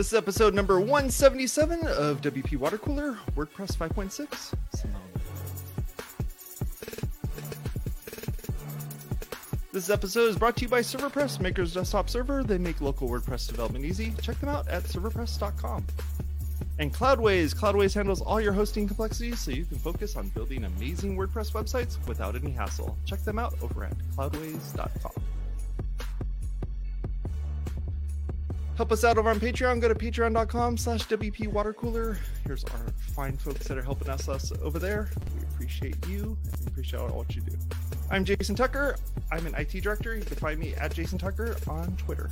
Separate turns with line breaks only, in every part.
This is episode number 177 of WP Water Cooler, WordPress 5.6. This episode is brought to you by ServerPress, Maker's Desktop Server. They make local WordPress development easy. Check them out at serverpress.com. And Cloudways. Cloudways handles all your hosting complexities so you can focus on building amazing WordPress websites without any hassle. Check them out over at cloudways.com. Help us out over on Patreon. Go to patreon.com slash WP Watercooler. Here's our fine folks that are helping us, us over there. We appreciate you and we appreciate all what you do. I'm Jason Tucker. I'm an IT director. You can find me at Jason Tucker on Twitter.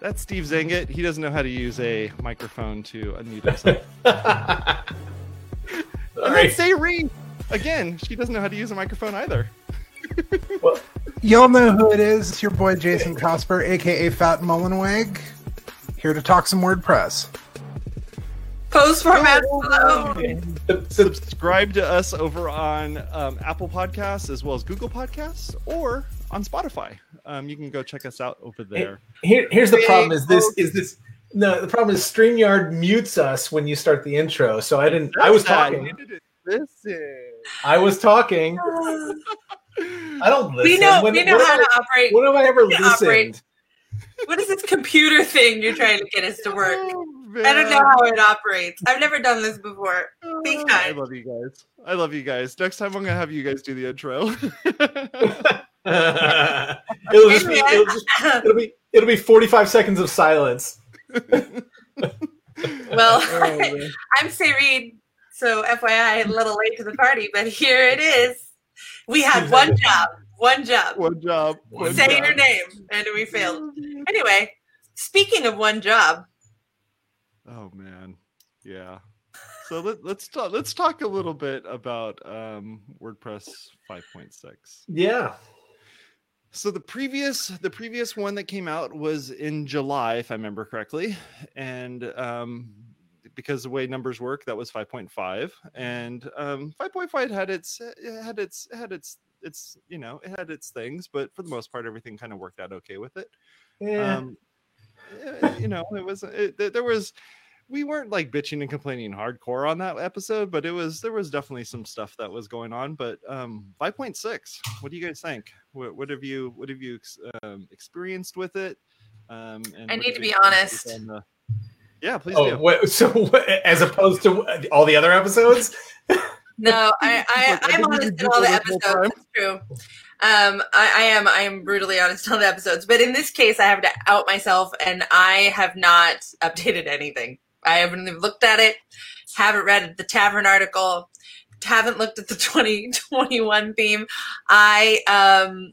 That's Steve Zehngut. He doesn't know how to use a microphone to unmute himself. and Sé Reed. Again, she doesn't know how to use a microphone either.
well, Y'all know who it is. It's your boy Jason Cosper, aka Fat Mullenweg, here to talk some WordPress.
Post format.
Subscribe to us over on um, Apple Podcasts as well as Google Podcasts or on Spotify. Um, you can go check us out over there.
Here, here's the problem: is this is this no? The problem is Streamyard mutes us when you start the intro. So I didn't. I was talking. Listen. I was talking. I don't listen.
We know. When, we know how I, to operate.
When have I ever listened? Operate.
What is this computer thing you're trying to get us to work? Oh, I don't know how it operates. I've never done this before. Be oh, kind. I
love you guys. I love you guys. Next time I'm gonna have you guys do the intro.
it'll, just be, it'll, just, it'll be it'll be 45 seconds of silence.
well, oh, I'm Sé Reed, so FYI, a little late to the party, but here it is. We had one job. One job.
One job. One
Sé
job.
your name, and we failed. Anyway, speaking of one job.
Oh man, yeah. So let, let's talk. Let's talk a little bit about um, WordPress 5.6.
Yeah.
So the previous the previous one that came out was in July, if I remember correctly, and um, because the way numbers work, that was 5.5, and um, 5.5 had its had its had its its you know it had its things, but for the most part, everything kind of worked out okay with it.
Yeah. Um,
eh, you know, it was it, there was we weren't like bitching and complaining hardcore on that episode, but it was there was definitely some stuff that was going on. But um, 5.6, what do you guys think? What, what have you what have you um, experienced with it?
Um, I need to be honest. The,
yeah, please oh, do.
What, so as opposed to all the other episodes?
no, I, I I'm honest in all the episodes. It's true. Um, I, I, am I am brutally honest on the episodes, but in this case, I have to out myself, and I have not updated anything. I haven't even looked at it, haven't read the tavern article, haven't looked at the 2021 theme. I um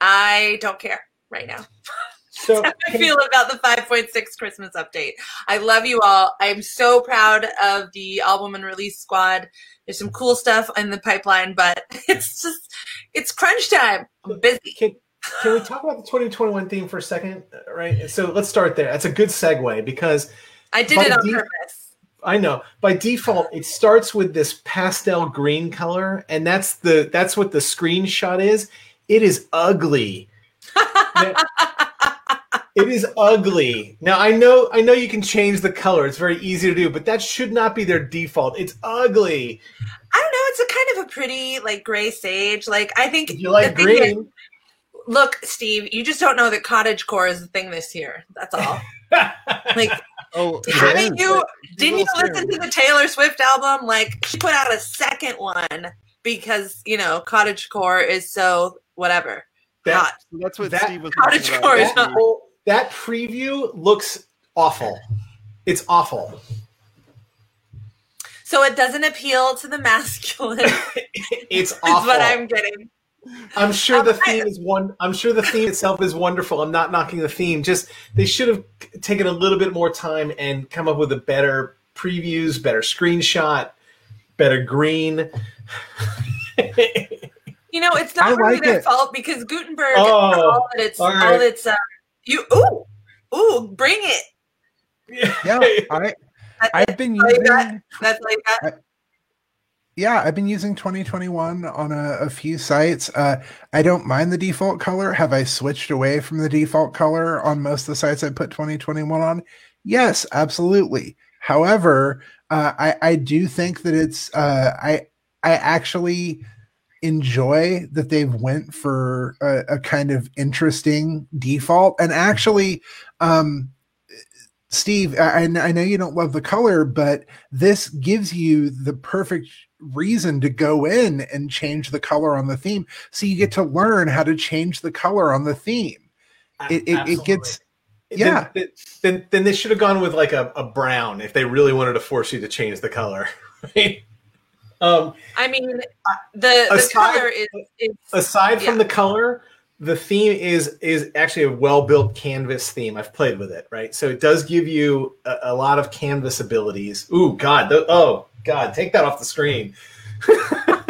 I don't care right now. So how I feel about the 5.6 Christmas update. I love you all. I'm so proud of the album and release squad. There's some cool stuff in the pipeline, but it's just it's crunch time. I'm busy.
Can, can we talk about the 2021 theme for a second? Uh, right. So let's start there. That's a good segue because
I did it on de- purpose.
I know. By default, it starts with this pastel green color, and that's the that's what the screenshot is. It is ugly. it is ugly. Now I know I know you can change the color. It's very easy to do, but that should not be their default. It's ugly.
I don't know. It's a kind of a pretty like gray sage. Like I think
if you like green. Is,
look, Steve, you just don't know that cottage core is the thing this year. That's all. like Oh, haven't you? Didn't you listen to the Taylor Swift album? Like she put out a second one because you know cottage core is so whatever.
That, that's what that, Steve was.
Cottage core is not.
That preview looks awful. It's awful.
So it doesn't appeal to the masculine.
it's awful.
what I'm getting.
I'm sure the theme is one. I'm sure the theme itself is wonderful. I'm not knocking the theme. Just they should have taken a little bit more time and come up with a better previews, better screenshot, better green.
you know, it's not I really like their it. fault because Gutenberg, oh, all that it's, all, right. all it's, uh, you, ooh, ooh, bring it.
Yeah, I, I've been using.
That's like that.
Yeah, I've been using 2021 on a, a few sites. Uh, I don't mind the default color. Have I switched away from the default color on most of the sites I put 2021 on? Yes, absolutely. However, uh, I, I do think that it's uh, I I actually enjoy that they've went for a, a kind of interesting default and actually um, Steve, I, I, know you don't love the color, but this gives you the perfect reason to go in and change the color on the theme. So you get to learn how to change the color on the theme. It, it, it gets, yeah.
Then, then, then they should have gone with like a, a brown if they really wanted to force you to change the color. Right?
Um, I mean, the, the aside, color is, is
aside yeah. from the color, the theme is is actually a well built canvas theme. I've played with it, right? So it does give you a, a lot of canvas abilities. Ooh, God! The, oh, God! Take that off the screen.
well,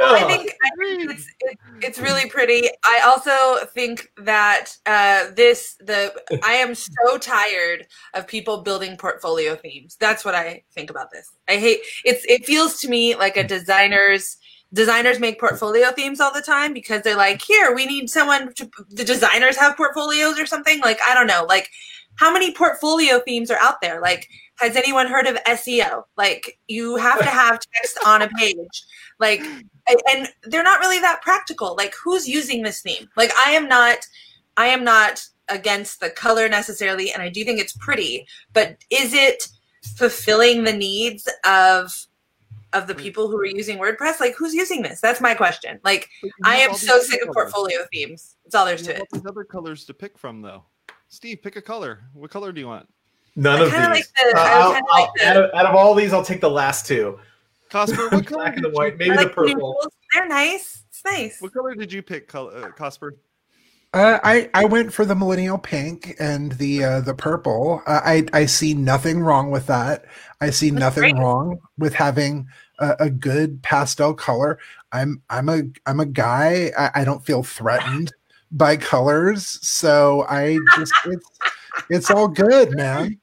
I think I think it's it, it's really pretty. I also think that uh, this the I am so tired of people building portfolio themes. That's what I think about this. I hate it's. It feels to me like a designer's designers make portfolio themes all the time because they're like, here, we need someone to, the designers have portfolios or something. Like, I don't know, like how many portfolio themes are out there? Like, has anyone heard of SEO? Like, you have to have text on a page. Like, and they're not really that practical. Like, who's using this theme? Like, I am not, I am not against the color necessarily, and I do think it's pretty, but is it fulfilling the needs of of the people who are using WordPress? Like, who's using this? That's my question. Like, I am so sick of portfolio themes. That's all there's to it.
These other colors to pick from, though. Steve, pick a color. What color do you want?
None of these. Like the, uh, I'll, I'll, like the, out, of, out, of, all these, I'll take the last two.
Cosper, what color? Black
and the white, maybe like the purple.
They're nice. It's nice.
What color did you pick, uh, Cosper?
Uh, I I went for the millennial pink and the uh, the purple. Uh, I I see nothing wrong with that. I see That's nothing great. wrong with having a, a, good pastel color. I'm I'm a I'm a guy. I, I don't feel threatened by colors, so I just it's it's all good, man.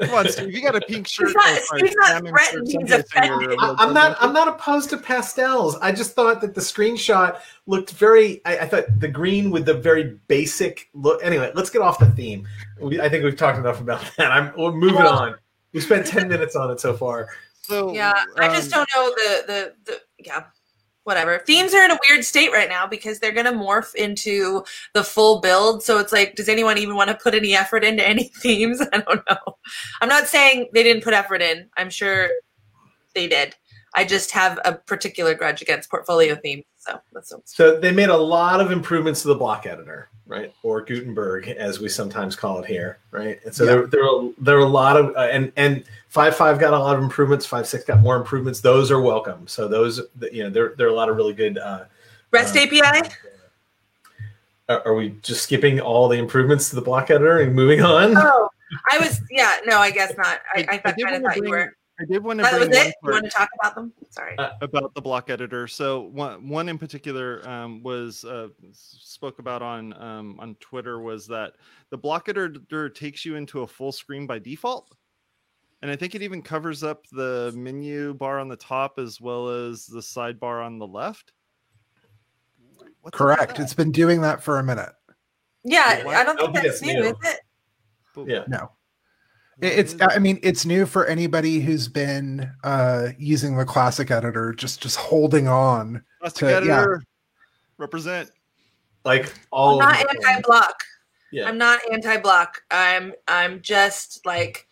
Come on, Steve. You got a pink shirt. He's
not, he's not threatened. He's offended.
I'm not. I'm not opposed to pastels. I just thought that the screenshot looked very. I, I, thought the green with the very basic look. Anyway, let's get off the theme. We, I think we've talked enough about that. I'm we're moving well, on. We spent ten minutes on it so far.
So yeah, um, I just um, don't know the the the yeah whatever. Themes are in a weird state right now because they're going to morph into the full build. So it's like, does anyone even want to put any effort into any themes? I don't know. I'm not saying they didn't put effort in. I'm sure they did. I just have a particular grudge against portfolio themes. So that's
so they made a lot of improvements to the block editor right? Or Gutenberg, as we sometimes call it here, right? And so yeah. there, there, are, there are a lot of, uh, and and five five got a lot of improvements. Five six got more improvements. Those are welcome. So those, you know, there there are a lot of really good. Uh,
REST uh, API.
Are we just skipping all the improvements to the block editor and moving on?
Oh, I was, yeah, no, I guess not. I, I, I kind of thought you were.
I did want to bring
one you want to talk about them? Sorry. Uh,
about the block editor. So one one in particular um, was uh, spoke about on um, on Twitter was that the block editor takes you into a full screen by default, and I think it even covers up the menu bar on the top as well as the sidebar on the left.
What's Correct. It's been doing that for a minute.
Yeah, I don't think that's new, is it?
Yeah.
No. It's I mean it's new for anybody who's been uh using the classic editor just just holding on
classic to, editor yeah. represent
like all
I'm not anti-block. Yeah. I'm not anti-block. I'm I'm just like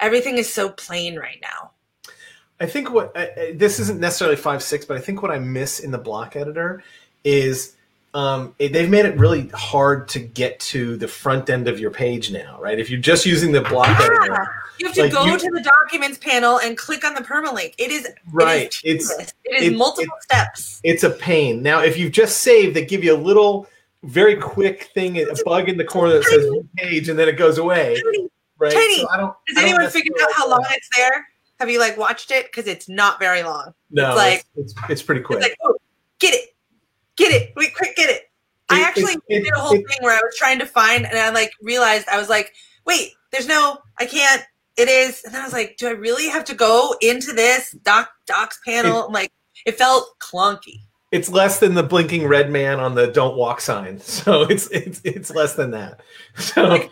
everything is so plain right now.
I think what uh, this isn't necessarily five six, but I think what I miss in the block editor is um, it, they've made it really hard to get to the front end of your page now, right? If you're just using the block yeah. editor,
you have to like go you, to the documents panel and click on the permalink. It is
right.
It is it's it is it, multiple it, steps.
It's a pain. Now, if you've just saved, they give you a little, very quick thing, a bug in the corner that says page, and then it goes away. Right?
Tiny. So I don't, Has anyone figured out how long it's there? Have you like watched it? Because it's not very long.
No, it's like it's, it's, it's pretty quick. It's like,
oh, get it get it. Wait, quick, get it. I actually it, it, did a whole it, thing where I was trying to find, and I like realized I was like, wait, there's no, I can't. it is. And I was like, do I really have to go into this doc docs panel? It, like, it felt clunky.
It's less than the blinking red man on the "Don't Walk" sign, so it's it's it's less than that. So like,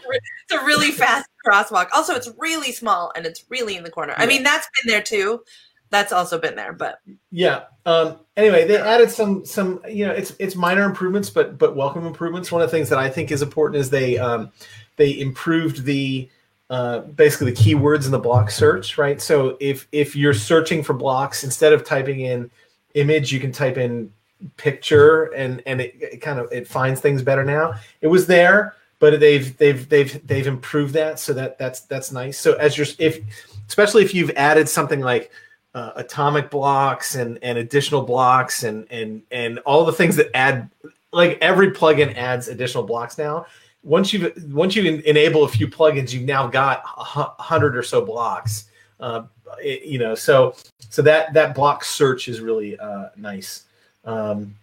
it's a really fast crosswalk. Also, it's really small and it's really in the corner. Yeah. I mean, that's been there too. That's also been there, but
yeah. Um, anyway, they added some some you know it's it's minor improvements, but but welcome improvements. One of the things that I think is important is they um, they improved the uh, basically the keywords in the block search, right? So if if you're searching for blocks instead of typing in image, you can type in picture, and and it, it kind of it finds things better now. It was there, but they've they've they've they've improved that, so that that's that's nice. So as you're if especially if you've added something like uh, atomic blocks and and additional blocks and and and all the things that add like every plugin adds additional blocks now once you once you enable a few plugins, you've now got a hundred or so blocks. Uh, it, you know, so so that that block search is really uh, nice. Um,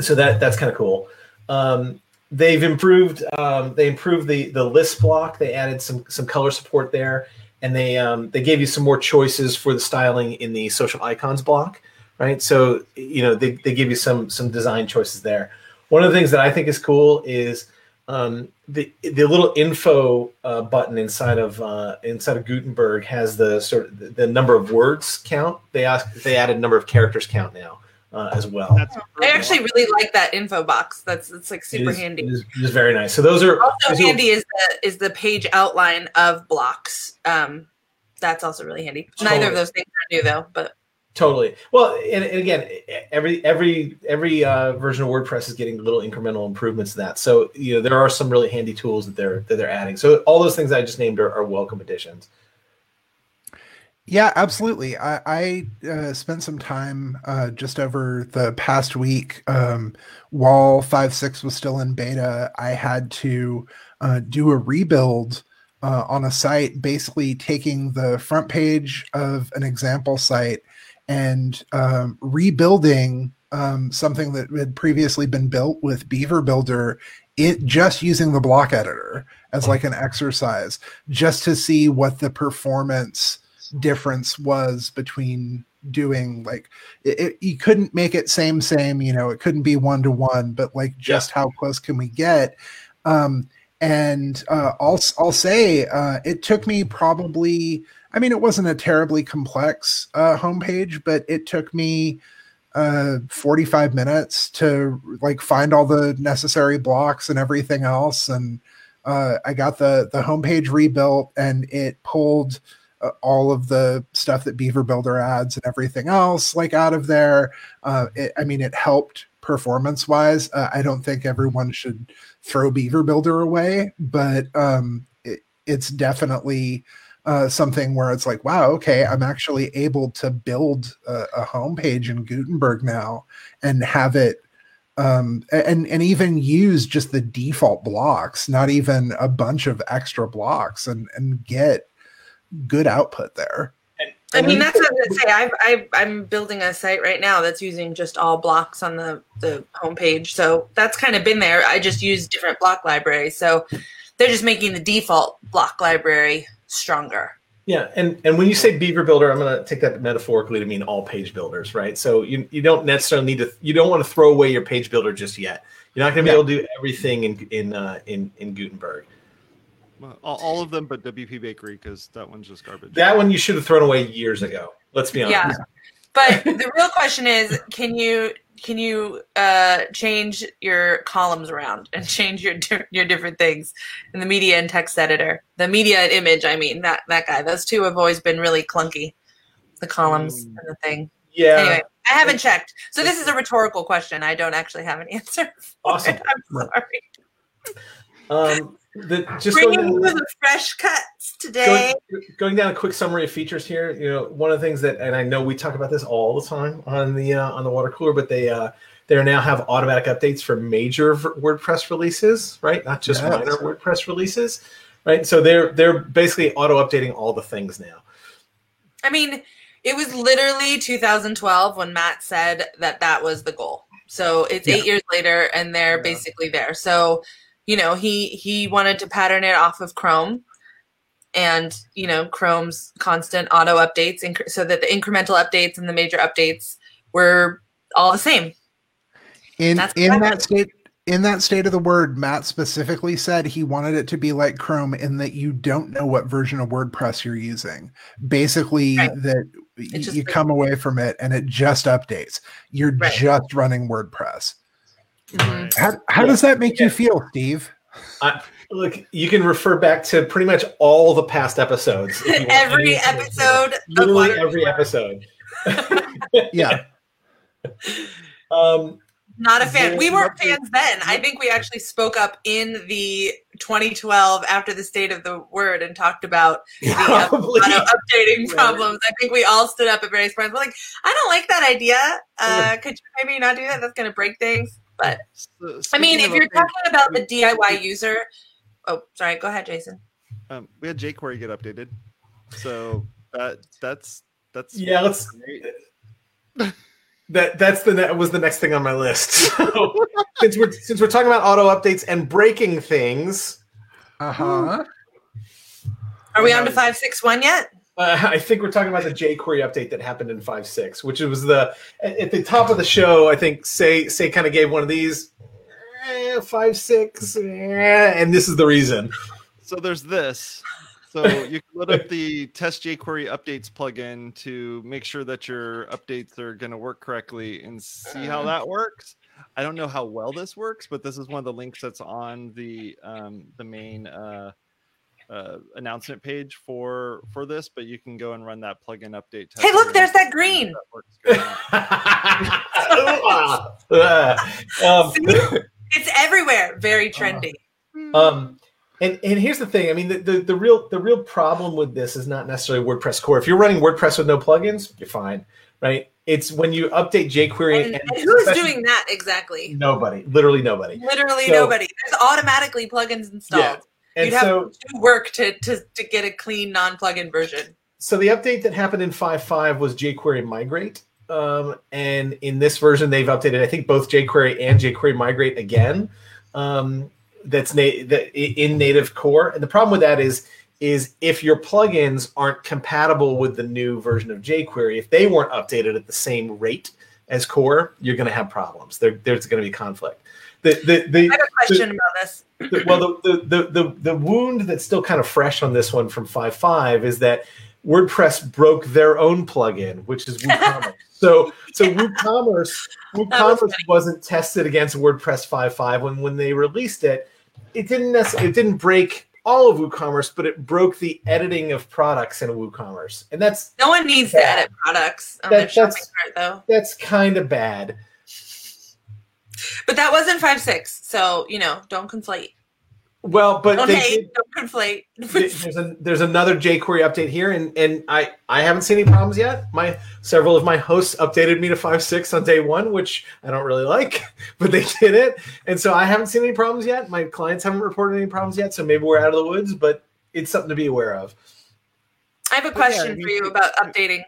so that that's kind of cool. Um, they've improved um, they improved the the list block. They added some some color support there, and they um, they gave you some more choices for the styling in the social icons block. Right, so you know they, they give you some some design choices there. One of the things that I think is cool is um, the the little info uh, button inside of uh, inside of Gutenberg has the sort of the, number of words count. They ask they added number of characters count now uh, as well.
I actually really like that info box. That's it's like super
it is,
handy.
It is, it is, very nice. So those are
also handy is the is the page outline of blocks. Um, that's also really handy. Totally. Neither of those things are new though, but
Totally. Well, and, and, again, every every every uh, version of WordPress is getting little incremental improvements to that. So you know there are some really handy tools that they're that they're adding. So all those things I just named are, are welcome additions.
Yeah, absolutely. I, I uh, spent some time uh, just over the past week um, while five six was still in beta. I had to uh, do a rebuild. Uh, on a site, basically taking the front page of an example site and um, rebuilding um, something that had previously been built with Beaver Builder, it just using the block editor as like an exercise, just to see what the performance difference was between doing like it, it, you couldn't make it same same you know it couldn't be one to one but like just yeah. how close can we get um and uh i'll i'll say uh it took me probably I mean, it wasn't a terribly complex uh, homepage, but it took me uh, 45 minutes to like find all the necessary blocks and everything else. And uh, I got the the homepage rebuilt, and it pulled uh, all of the stuff that Beaver Builder adds and everything else like out of there. Uh, it, I mean, it helped performance wise. Uh, I don't think everyone should throw Beaver Builder away, but um, it, it's definitely uh, something where it's like, wow, okay, I'm actually able to build a, a homepage in Gutenberg now and have it um, and and even use just the default blocks, not even a bunch of extra blocks, and and get good output there.
I mean, that's what I was say. i i am building a site right now that's using just all blocks on the the homepage, so that's kind of been there. I just use different block libraries, so they're just making the default block library stronger.
Yeah, and and when you say Beaver Builder, I'm going to take that metaphorically to mean all page builders, right? So you you don't necessarily need to you don't want to throw away your page builder just yet. You're not going to be yeah. able to do everything in in uh, in in Gutenberg.
Well, all of them, but WP Bakery because that one's just garbage.
That one you should have thrown away years ago. Let's be honest.
Yeah, but the real question is, can you can you uh, change your columns around and change your your different things in the media and text editor? The media and image, I mean that that guy. Those two have always been really clunky. The columns mm. and the thing.
Yeah.
Anyway, I haven't checked. So this is a rhetorical question. I don't actually have an answer.
Awesome.
I'm sorry.
Um, the,
just bringing you the fresh cuts today.
Going, going, down a quick summary of features here. You know, one of the things that, and I know we talk about this all the time on the uh, on the water cooler, but they uh, they now have automatic updates for major WordPress releases, right? Not just yes. minor WordPress releases, right? So they're they're basically auto updating all the things now.
I mean, it was literally 2012 when Matt said that that was the goal. So it's yeah. eight years later, and they're yeah. basically there. So you know he he wanted to pattern it off of chrome and you know Chrome's constant auto updates, inc- so that the incremental updates and the major updates were all the same.
In in that state in that state of the word, Matt specifically said he wanted it to be like Chrome in that you don't know what version of WordPress you're using. Basically, right. that you come away from it and it just updates. You're right. just running WordPress. Mm-hmm. How, how yeah. does that make yeah. you feel, Steve?
I, look, you can refer back to pretty much all the past episodes.
every episode,
literally every episode.
yeah.
Um,
not a fan. We weren't fans then. I think we actually spoke up in the 2012 after the state of the word and talked about the uh, updating problems. I think we all stood up at various points. We're like, I don't like that idea. Uh, could you maybe not do that? That's going to break things. But I mean, if you're talking about the DIY user, oh, sorry, go ahead, Jason.
Um, we had jQuery get updated, so that that's that's
yeah. Let's that that's the that was the next thing on my list. So, since we're since we're talking about auto updates and breaking things,
uh huh.
Are we on to five six one yet?
Uh, I think we're talking about the jQuery update that happened in five six, which was the at the top of the show. I think say say kind of gave one of these eh, five six, eh, and this is the reason.
So there's this. So you can load up the test jQuery updates plugin to make sure that your updates are going to work correctly and see how that works. I don't know how well this works, but this is one of the links that's on the um, the main uh, uh, announcement page for for this. But you can go and run that plugin update.
Hey, look, there's that green. um, it's everywhere. Very trendy.
Um, and and here's the thing. I mean, the, the, the real the real problem with this is not necessarily WordPress core. If you're running WordPress with no plugins, you're fine, right? It's when you update jQuery.
And, and, and who's doing that exactly?
Nobody. Literally nobody.
Literally so, nobody. There's automatically plugins installed. Yeah. And You'd so, have to do work to, to, to get a clean non-plugin version.
So the update that happened in 5.5 was jQuery migrate. Um, and in this version, they've updated, I think, both jQuery and jQuery migrate again. Um, that's na- that in native core. And the problem with that is is if your plugins aren't compatible with the new version of jQuery, if they weren't updated at the same rate as core, you're going to have problems. There, there's going to be conflict. The, the, the,
I have a question the, about this.
The, well, the, the, the, the wound that's still kind of fresh on this one from 5.5 is that WordPress broke their own plugin, which is WooCommerce. so so yeah. WooCommerce WooCommerce was wasn't tested against WordPress 5.5 when when they released it it didn't necessarily it didn't break all of WooCommerce, but it broke the editing of products in WooCommerce, and that's
no one needs bad. to edit products on that, their shopping cart, though.
That's kind of bad.
But that wasn't five six, so you know, don't conflate.
Well, but
don't hate, did, don't conflate.
there's a, there's another jQuery update here, and and I I haven't seen any problems yet. My several of my hosts updated me to five six on day one, which I don't really like, but they did it, and so I haven't seen any problems yet. My clients haven't reported any problems yet, so maybe we're out of the woods, but it's something to be aware of.
I have a question yeah, for you about updating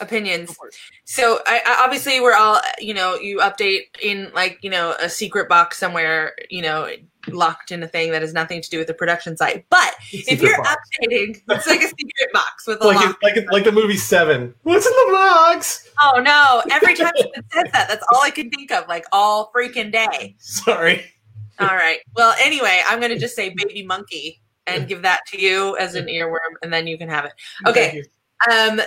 opinions. So I, I, obviously we're all you know you update in like you know a secret box somewhere you know locked in a thing that has nothing to do with the production site. But if you're box. updating, it's like a secret box with a
like
lock.
like like the movie Seven. What's in the box?
Oh no! Every time it says that, that's all I can think of. Like all freaking day.
Sorry.
All right. Well, anyway, I'm going to just say baby monkey and give that to you as an earworm, and then you can have it. Okay. Um,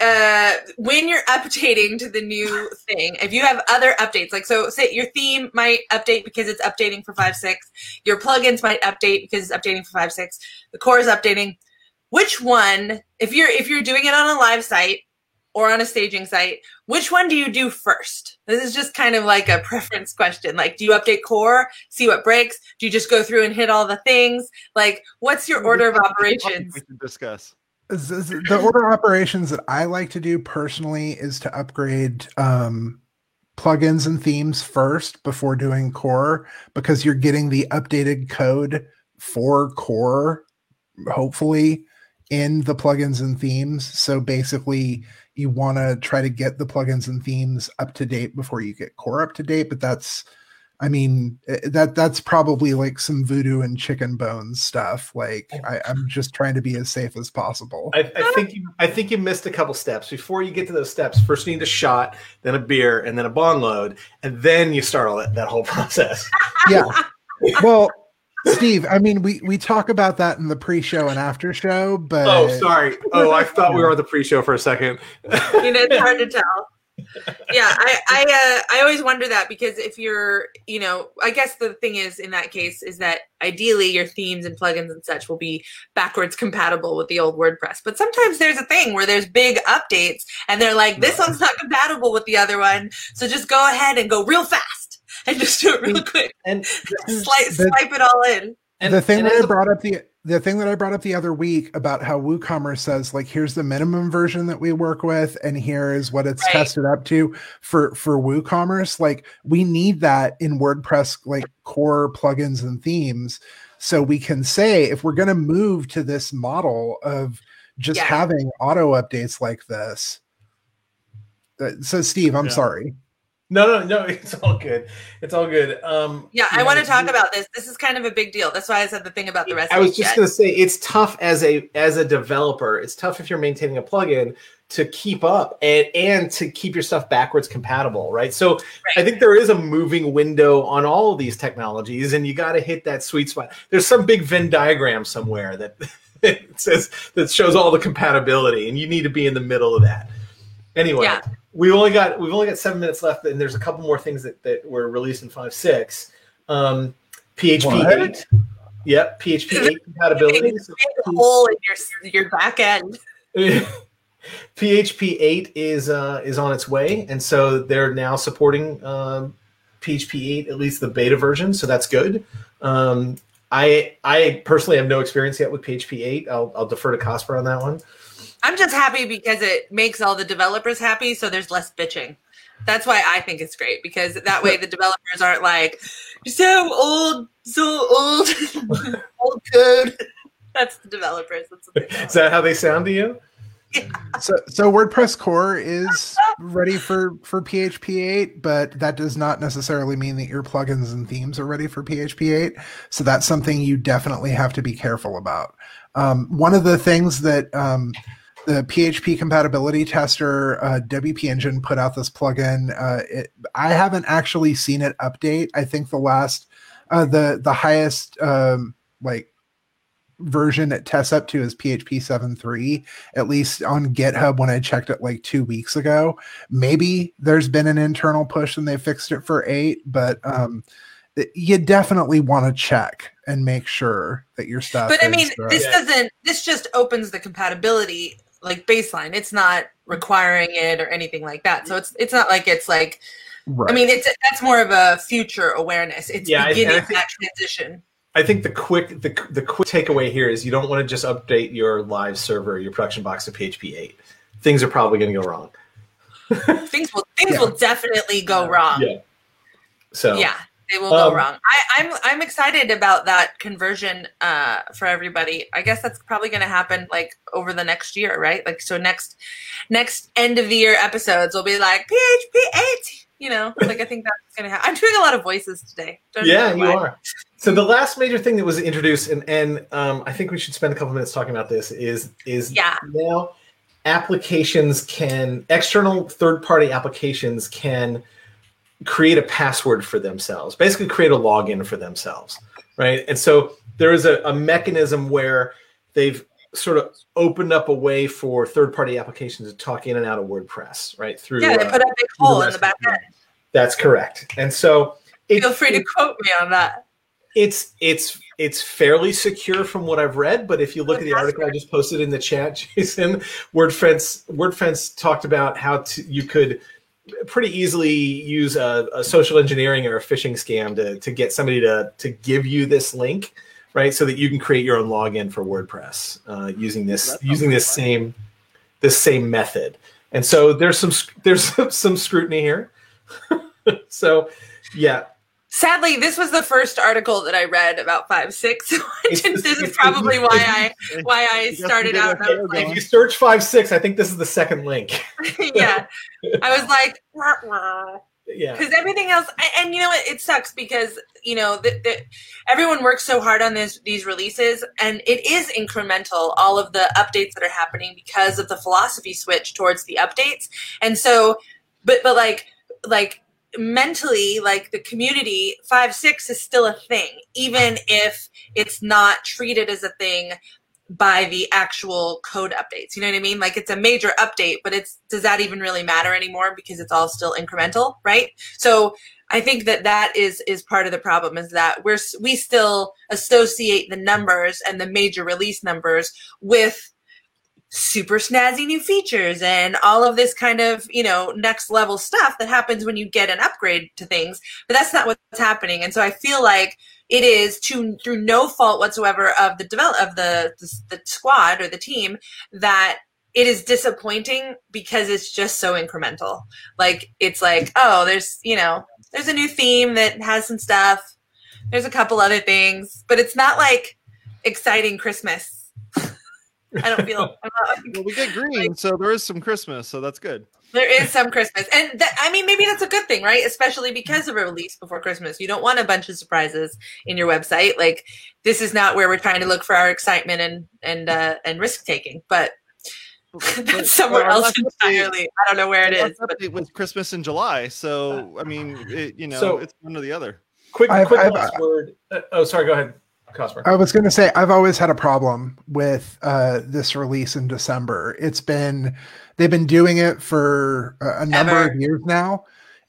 uh, when you're updating to the new thing, if you have other updates, like so, say your theme might update because it's updating for five six, your plugins might update because it's updating for five six, the core is updating. Which one, if you're if you're doing it on a live site or on a staging site, which one do you do first? This is just kind of like a preference question. Like, do you update core, see what breaks? Do you just go through and hit all the things? Like, what's your order of operations?
We can discuss
the order operations that I like to do personally is to upgrade um, plugins and themes first before doing core because you're getting the updated code for core, hopefully, in the plugins and themes. So basically, you want to try to get the plugins and themes up to date before you get core up to date, but that's I mean, eh, that that's probably like some voodoo and chicken bones stuff. Like, I, am just trying to be as safe as possible.
I, I, think you, I think you missed a couple steps before you get to those steps. First, you need a shot, then a beer, and then a bong load, and then you start all that, that whole process.
Yeah. Well, Steve, I mean, we we talk about that in the pre-show and after show, but
oh, sorry. Oh, I thought we were on the pre-show for a second.
you know, it's hard to tell yeah, I I uh, I always wonder that because if you're, you know, I guess the thing is in that case is that ideally your themes and plugins and such will be backwards compatible with the old WordPress. But sometimes there's a thing where there's big updates and they're like, this one's not compatible with the other one, so just go ahead and go real fast and just do it real quick and swipe, swipe it all in.
And the thing and that I brought up the the thing that I brought up the other week about how WooCommerce says like here's the minimum version that we work with and here is what it's right. tested up to for for WooCommerce like we need that in WordPress like core plugins and themes so we can say if we're going to move to this model of just yeah. having auto updates like this uh, so Steve I'm yeah. sorry
no, no, no. It's all good. It's all good. Um,
yeah, I know, want to talk about this. This is kind of a big deal. That's why I said the thing about the rest.
I was just going to say it's tough as a as a developer. It's tough if you're maintaining a plugin to keep up and and to keep your stuff backwards compatible, right? So right. I think there is a moving window on all of these technologies, and you got to hit that sweet spot. There's some big Venn diagram somewhere that it says that shows all the compatibility, and you need to be in the middle of that. Anyway. Yeah we've only got we've only got seven minutes left, and there's a couple more things that, that were released in five six. Um, PHP what? eight. Yep, PHP eight compatibility.
So hole in your your back end.
PHP eight is uh, is on its way, and so they're now supporting um, PHP eight, at least the beta version. So that's good. Um, I I personally have no experience yet with PHP eight. I'll, I'll defer to Cosper on that one.
I'm just happy because it makes all the developers happy, so there's less bitching. That's why I think it's great because that way the developers aren't like, so old, so old, old code." That's the developers. That's
Is that how they sound to you?
Yeah. So, so WordPress core is ready for for PHP 8, but that does not necessarily mean that your plugins and themes are ready for PHP 8. So that's something you definitely have to be careful about. Um, one of the things that um, the PHP compatibility tester, uh, WP Engine put out this plugin. Uh, it, I haven't actually seen it update. I think the last, uh, the the highest um, like version it tests up to is PHP 7.3, at least on GitHub when I checked it like two weeks ago. Maybe there's been an internal push and they fixed it for eight, but um, you definitely want to check and make sure that your stuff.
But I mean, this doesn't. This just opens the compatibility like baseline. It's not requiring it or anything like that. So it's it's not like it's like right. I mean it's that's more of a future awareness. It's yeah, beginning think, that transition.
I think the quick the the quick takeaway here is you don't want to just update your live server, your production box to PHP eight. Things are probably going to go wrong.
things will things yeah. will definitely go wrong.
Yeah. So
yeah, they will um, go wrong. I, am I'm, I'm excited about that conversion uh, for everybody. I guess that's probably going to happen like over the next year, right? Like so next next end of the year episodes will be like PHP eight. You know, like I think that's going to happen. I'm doing a lot of voices today.
Don't yeah, you are. So the last major thing that was introduced, and and um, I think we should spend a couple minutes talking about this is is
yeah.
now applications can external third party applications can create a password for themselves, basically create a login for themselves, right? And so there is a, a mechanism where they've sort of opened up a way for third-party applications to talk in and out of WordPress, right?
Through yeah, they uh, put a big hole in the back end.
That's correct. And so
it, feel free to quote me on that.
It's it's it's fairly secure from what I've read, but if you look at the article I just posted in the chat, Jason, WordFence WordFence talked about how to, you could pretty easily use a, a, social engineering or a phishing scam to, to get somebody to, to give you this link, right? So that you can create your own login for WordPress uh, using this using this fun. same this same method. And so there's some there's some scrutiny here. so yeah,
Sadly, this was the first article that I read about five six. this is probably why I why I started out.
Like, if you search five six, I think this is the second link.
yeah, I was like, wah, wah.
yeah
because everything else and, you know what it sucks because you know the, the, everyone works so hard on this these releases and it is incremental all of the updates that are happening because of the philosophy switch towards the updates and so but but like like mentally like the community five six is still a thing even if it's not treated as a thing by the actual code updates. You know what I mean? Like it's a major update, but it's does that even really matter anymore because it's all still incremental, right? So I think that that is is part of the problem is that we're we still associate the numbers and the major release numbers with super snazzy new features and all of this kind of you know next level stuff that happens when you get an upgrade to things but that's not what's happening and so i feel like it is to through no fault whatsoever of the develop of the, the the squad or the team that it is disappointing because it's just so incremental. Like it's like, oh, there's you know, there's a new theme that has some stuff. There's a couple other things, but it's not like exciting Christmas. I don't feel.
well, we get green, like, so there is some Christmas, so that's good.
There is some Christmas, and that, I mean, maybe that's a good thing, right? Especially because of a release before Christmas. You don't want a bunch of surprises in your website. Like this is not where we're trying to look for our excitement and and uh, and risk taking, but. That's somewhere well, else entirely. I don't know where it is.
But... It was Christmas in July, so I mean, it, you know, so, it's one or the other.
Quick, I've, quick I've, last I've, word. Uh, oh, sorry. Go ahead. Cosper.
I was going to say I've always had a problem with uh, this release in December. It's been they've been doing it for a, a number Ever. of years now,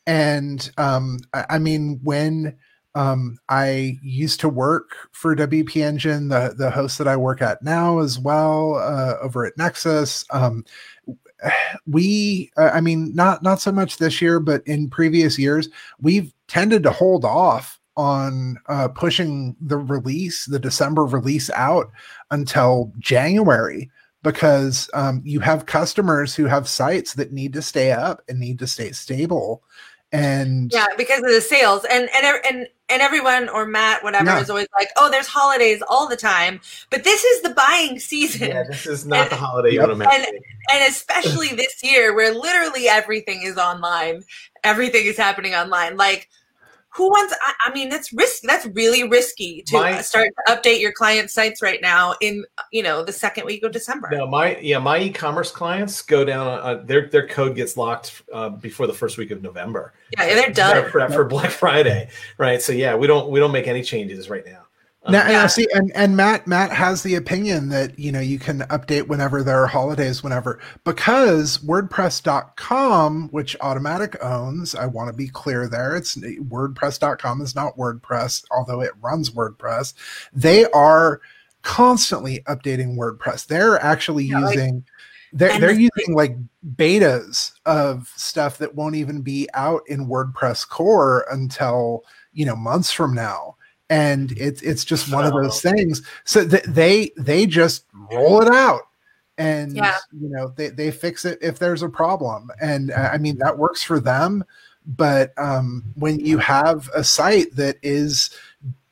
and um, I, I, mean when um, I used to work for WP Engine, the the host that I work at now as well uh, over at Nexcess. Um, we, uh, I mean, not not so much this year, but in previous years, we've tended to hold off on uh, pushing the release, the December release out until January because um, you have customers who have sites that need to stay up and need to stay stable. And
yeah, because of the sales and and and and everyone or Matt, whatever, yeah. is always like, "Oh, there's holidays all the time," but this is the buying season.
Yeah, this is not and, the holiday you want to
and, and especially this year, where literally everything is online, everything is happening online. Like who wants I, I, mean that's risk that's really risky to my, start to update your client sites right now in you know the second week of december.
No my yeah my e-commerce clients go down uh, their their code gets locked uh, before the first week of november.
Yeah they're done.
For, for black friday right? So yeah we don't we don't make any changes right now
now, um, yeah. see, and, and Matt Matt has the opinion that you know you can update whenever there are holidays, whenever because WordPress.com, which Automattic owns, I want to be clear there. It's WordPress.com is not WordPress, although it runs WordPress. They are constantly updating WordPress. They're actually yeah, using. Like, they're, they're using like betas of stuff that won't even be out in WordPress core until you know months from now and it's it's just one of those things. So th- they they just roll it out, and yeah. you know they they fix it if there's a problem, and uh, I mean that works for them. But um, when you have a site that is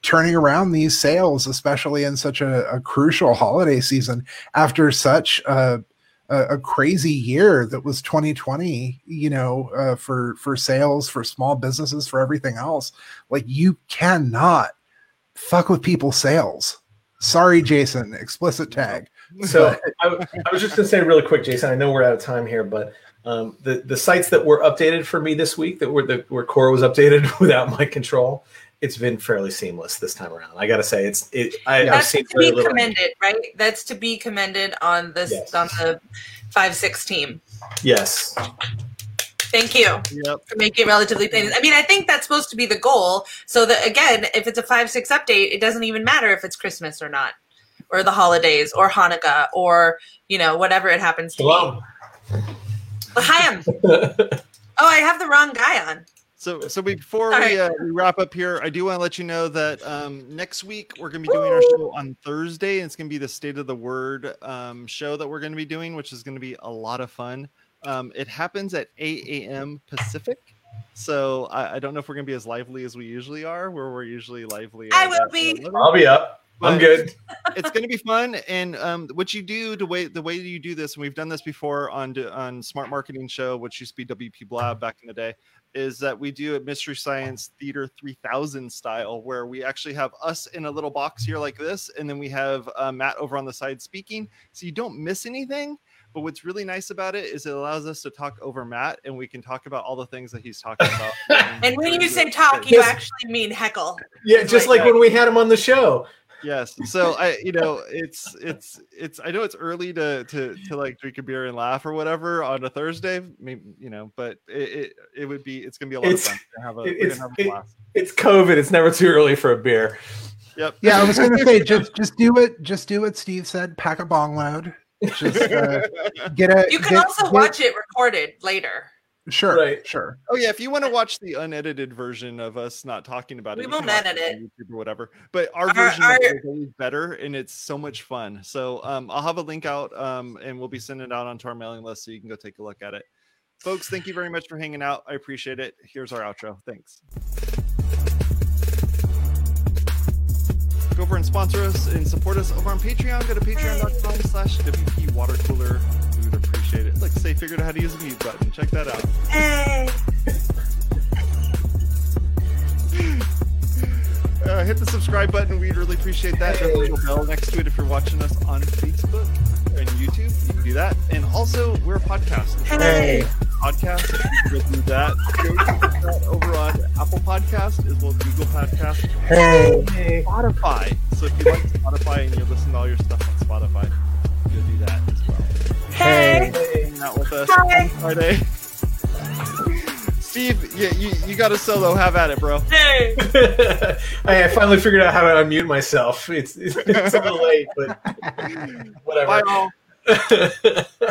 turning around these sales, especially in such a, a crucial holiday season, after such a a, crazy year that was 2020 you know uh, for for sales for small businesses for everything else like you cannot fuck with people's sales. Sorry, Jason, explicit tag.
So I, I, was just going to say really quick, Jason. I know we're out of time here, but um, the the sites that were updated for me this week, that were the where core was updated without my control, it's been fairly seamless this time around. I got to say, it's it. I,
That's to be commended, right? That's to be commended on this yes. on the five six team.
Yes.
Thank you yep. for making it relatively plain. I mean, I think that's supposed to be the goal. So that again, if it's a five six update, it doesn't even matter if it's Christmas or not, or the holidays, or Hanukkah, or you know whatever it happens to Hello. be. Hi, oh, I have the wrong guy on.
So, so before we, uh, we wrap up here, I do want to let you know that um, next week we're going to be doing our show on Thursday. And it's going to be the State of the Word um, show that we're going to be doing, which is going to be a lot of fun. Um, it happens at 8 a.m. Pacific. So I, I, don't know if we're gonna be as lively as we usually are, where we're usually lively.
I will be.
I'll be up. I'm good.
it's going to be fun, and um, what you do the way the way you do this, and we've done this before on on Smart Marketing Show, which used to be WP Blab back in the day, is that we do a Mystery Science Theater 3000 style, where we actually have us in a little box here like this, and then we have uh, Matt over on the side speaking, so you don't miss anything. But what's really nice about it is it allows us to talk over Matt, and we can talk about all the things that he's talking about.
and when you say talk, you actually mean heckle.
Yeah, just like, like when we had him on the show.
Yes so i you know it's it's it's i know it's early to to to like drink a beer and laugh or whatever on a thursday maybe you know but it it, it would be it's gonna be a lot
it's,
of fun to have a,
it's, have a it, it's covid it's never too early for a beer.
Yep.
Yeah i was gonna say just just do it just do what steve said pack a bong load just uh, get a
you can
get,
also
get,
watch it recorded later
Sure, right. sure.
Oh yeah, if you want to watch the unedited version of us not talking about
we
it,
we won't edit it,
YouTube or whatever. But our, our version our, is always better, and it's so much fun. So um, I'll have a link out, um, and we'll be sending it out onto our mailing list, so you can go take a look at it. Folks, thank you very much for hanging out. I appreciate it. Here's our outro. Thanks. Over and sponsor us and support us over on Patreon. Go to patreon.com slash WP Water Cooler We would appreciate it. Look, Sé figured out how to use the mute button. Check that out.
Hey.
uh, hit the subscribe button. We'd really appreciate that. Hey. Little bell next to it if you're watching us on Facebook and YouTube. You can do that. And also, we're a podcast.
Hey.
Podcast. You can do that. that over on Apple Podcast as well as Google Podcast.
Hey.
Spotify. So if you like Spotify and you listen to all your stuff on Spotify, you'll do that as well.
Hey.
Hanging out with us Hi. on Friday. Steve, you, you, you got a solo. Have at it, bro.
Hey.
I, finally figured out how to unmute myself. It's, it's, it's a little late, but whatever.
Bye all.